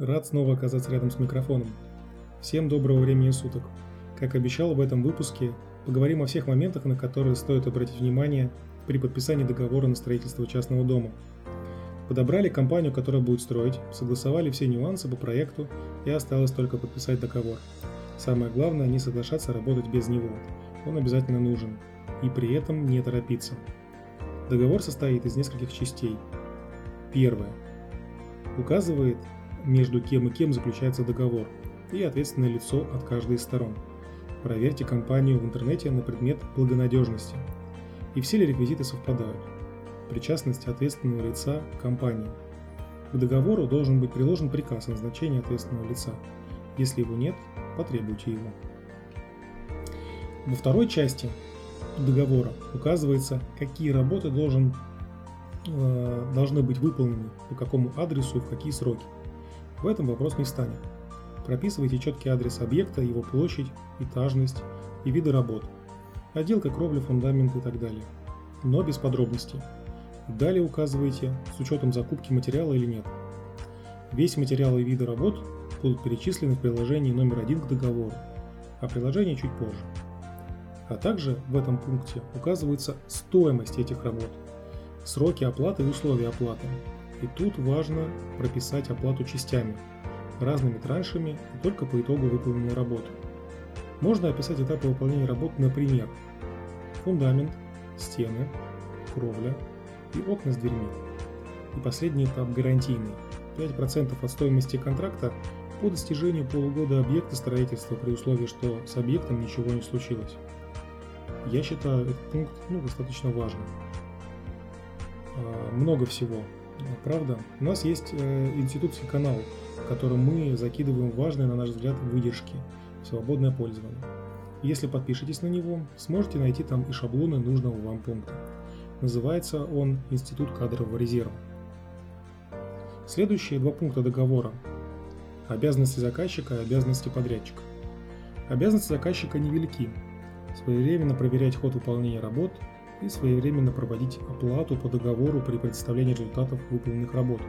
Рад снова оказаться рядом с микрофоном. Всем доброго времени суток. Как обещал в этом выпуске, поговорим о всех моментах, на которые стоит обратить внимание при подписании договора на строительство частного дома. Подобрали компанию, которая будет строить, согласовали все нюансы по проекту и осталось только подписать договор. Самое главное не соглашаться работать без него. Он обязательно нужен. И при этом не торопиться. Договор состоит из нескольких частей. Первое. Указывает, между кем и кем заключается договор, и ответственное лицо от каждой из сторон. Проверьте компанию в интернете на предмет благонадежности. И все ли реквизиты совпадают. Причастность ответственного лица к компании. К договору должен быть приложен приказ о назначении ответственного лица. Если его нет, потребуйте его. Во второй части договора указывается, какие работы должен, э, должны быть выполнены, по какому адресу и в какие сроки. В этом вопрос не встанет. Прописывайте четкий адрес объекта, его площадь, этажность и виды работ. Отделка, кровля, фундамент и так далее. Но без подробностей. Далее указывайте, с учетом закупки материала или нет. Весь материал и виды работ будут перечислены в приложении номер один к договору, а приложение чуть позже. А также в этом пункте указывается стоимость этих работ, сроки оплаты и условия оплаты, и тут важно прописать оплату частями, разными траншами и только по итогу выполненной работы. Можно описать этапы выполнения работ, например, фундамент, стены, кровля и окна с дверьми. И последний этап гарантийный. 5% от стоимости контракта по достижению полугода объекта строительства при условии, что с объектом ничего не случилось. Я считаю этот пункт ну, достаточно важным. А, много всего правда? У нас есть э, институтский канал, в котором мы закидываем важные, на наш взгляд, выдержки в свободное пользование. Если подпишетесь на него, сможете найти там и шаблоны нужного вам пункта. Называется он «Институт кадрового резерва». Следующие два пункта договора – обязанности заказчика и обязанности подрядчика. Обязанности заказчика невелики. Своевременно проверять ход выполнения работ – и своевременно проводить оплату по договору при представлении результатов выполненных работ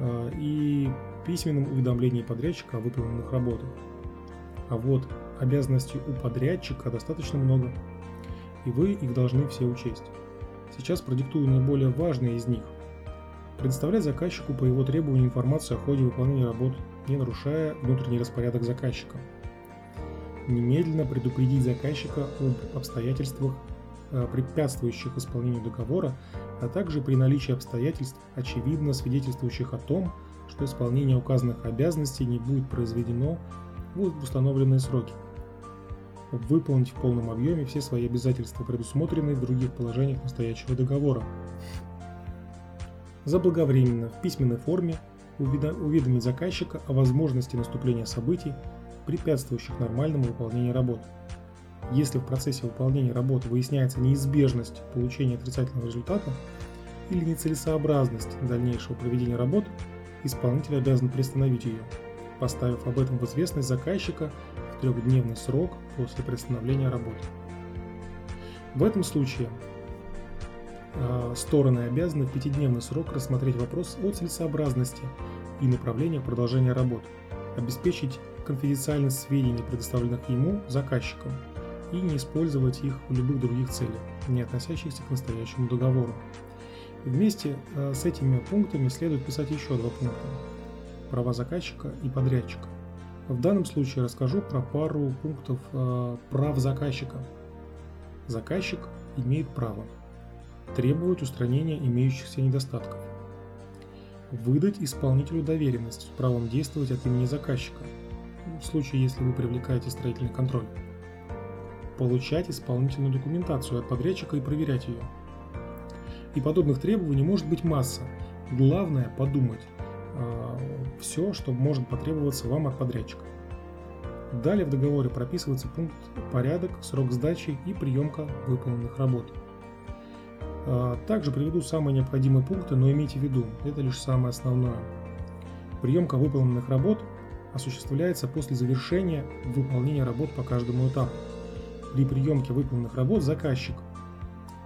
а, и письменном уведомлении подрядчика о выполненных работах. А вот обязанностей у подрядчика достаточно много, и вы их должны все учесть. Сейчас продиктую наиболее важные из них. Предоставлять заказчику по его требованию информацию о ходе выполнения работ, не нарушая внутренний распорядок заказчика. Немедленно предупредить заказчика об обстоятельствах препятствующих исполнению договора, а также при наличии обстоятельств, очевидно свидетельствующих о том, что исполнение указанных обязанностей не будет произведено в установленные сроки. Выполнить в полном объеме все свои обязательства, предусмотренные в других положениях настоящего договора. Заблаговременно в письменной форме уведомить заказчика о возможности наступления событий, препятствующих нормальному выполнению работ. Если в процессе выполнения работы выясняется неизбежность получения отрицательного результата или нецелесообразность дальнейшего проведения работ, исполнитель обязан приостановить ее, поставив об этом в известность заказчика в трехдневный срок после приостановления работы. В этом случае э, стороны обязаны в пятидневный срок рассмотреть вопрос о целесообразности и направлении продолжения работ, обеспечить конфиденциальность сведений, предоставленных ему заказчиком, и не использовать их в любых других целях, не относящихся к настоящему договору. Вместе э, с этими пунктами следует писать еще два пункта – права заказчика и подрядчика. В данном случае расскажу про пару пунктов э, прав заказчика. Заказчик имеет право требовать устранения имеющихся недостатков, выдать исполнителю доверенность с правом действовать от имени заказчика, в случае, если вы привлекаете строительный контроль, получать исполнительную документацию от подрядчика и проверять ее. И подобных требований может быть масса. Главное подумать э, все, что может потребоваться вам от подрядчика. Далее в договоре прописывается пункт порядок, срок сдачи и приемка выполненных работ. Э, также приведу самые необходимые пункты, но имейте в виду, это лишь самое основное. Приемка выполненных работ осуществляется после завершения выполнения работ по каждому этапу при приемке выполненных работ заказчик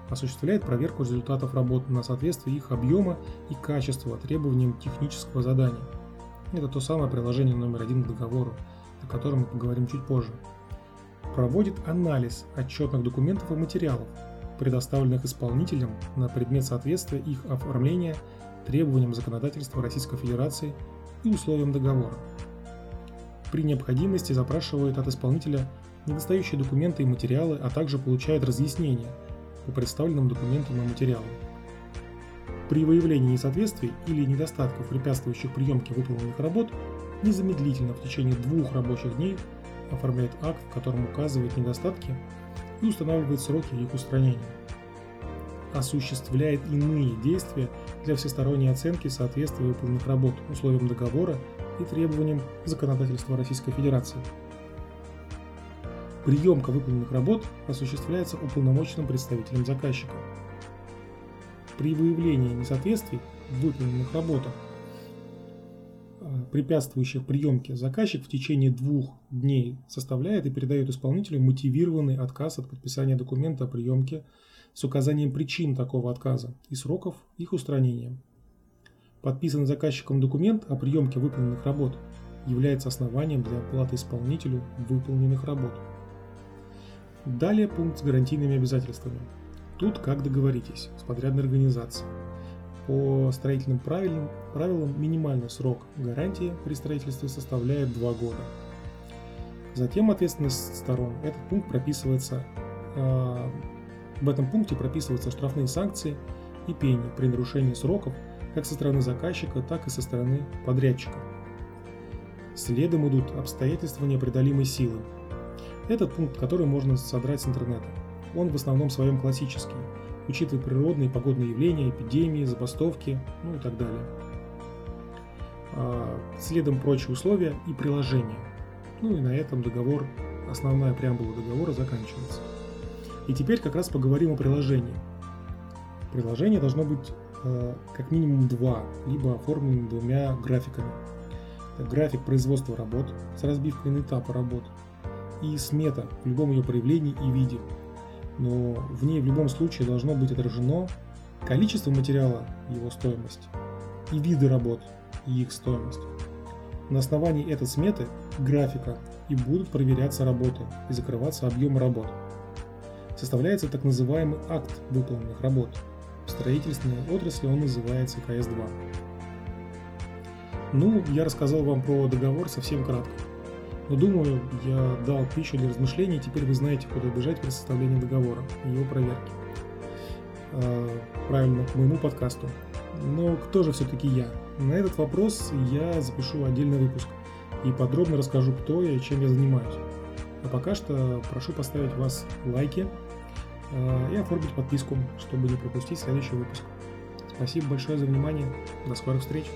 осуществляет проверку результатов работ на соответствие их объема и качества требованиям технического задания. это то самое приложение номер один к договору, о котором мы поговорим чуть позже, проводит анализ отчетных документов и материалов, предоставленных исполнителям на предмет соответствия их оформления требованиям законодательства Российской Федерации и условиям договора. При необходимости запрашивает от исполнителя недостающие документы и материалы, а также получает разъяснения по представленным документам и материалам. При выявлении несоответствий или недостатков, препятствующих приемке выполненных работ, незамедлительно в течение двух рабочих дней оформляет акт, в котором указывает недостатки и устанавливает сроки их устранения. Осуществляет иные действия для всесторонней оценки соответствия выполненных работ условиям договора и требованиям законодательства Российской Федерации. Приемка выполненных работ осуществляется уполномоченным представителем заказчика. При выявлении несоответствий в выполненных работах, а, препятствующих приемке, заказчик в течение двух дней составляет и передает исполнителю мотивированный отказ от подписания документа о приемке с указанием причин такого отказа и сроков их устранения. Подписанный заказчиком документ о приемке выполненных работ является основанием для оплаты исполнителю выполненных работ. Далее пункт с гарантийными обязательствами. Тут как договоритесь с подрядной организацией. По строительным правилам, правилам минимальный срок гарантии при строительстве составляет 2 года. Затем ответственность сторон. Этот пункт прописывается, э, в этом пункте прописываются штрафные санкции и пени при нарушении сроков как со стороны заказчика, так и со стороны подрядчика. Следом идут обстоятельства непреодолимой силы, этот пункт, который можно содрать с интернета. Он в основном своем классический, учитывая природные и погодные явления, эпидемии, забастовки, ну и так далее. А, следом прочие условия и приложения. Ну и на этом договор, основная преамбула договора заканчивается. И теперь как раз поговорим о приложении. Приложение должно быть э, как минимум два, либо оформлено двумя графиками. График производства работ с разбивкой на этапы работ – и смета в любом ее проявлении и виде. Но в ней в любом случае должно быть отражено количество материала, его стоимость, и виды работ, и их стоимость. На основании этой сметы, графика, и будут проверяться работы и закрываться объемы работ. Составляется так называемый акт выполненных работ. В строительственной отрасли он называется КС-2. Ну, я рассказал вам про договор совсем кратко. Но думаю, я дал пищу для размышлений, теперь вы знаете, куда бежать при составлении договора и его проверке. А, правильно, к моему подкасту. Но кто же все-таки я? На этот вопрос я запишу отдельный выпуск и подробно расскажу, кто я и чем я занимаюсь. А пока что прошу поставить вас лайки а, и оформить подписку, чтобы не пропустить следующий выпуск. Спасибо большое за внимание. До скорых встреч.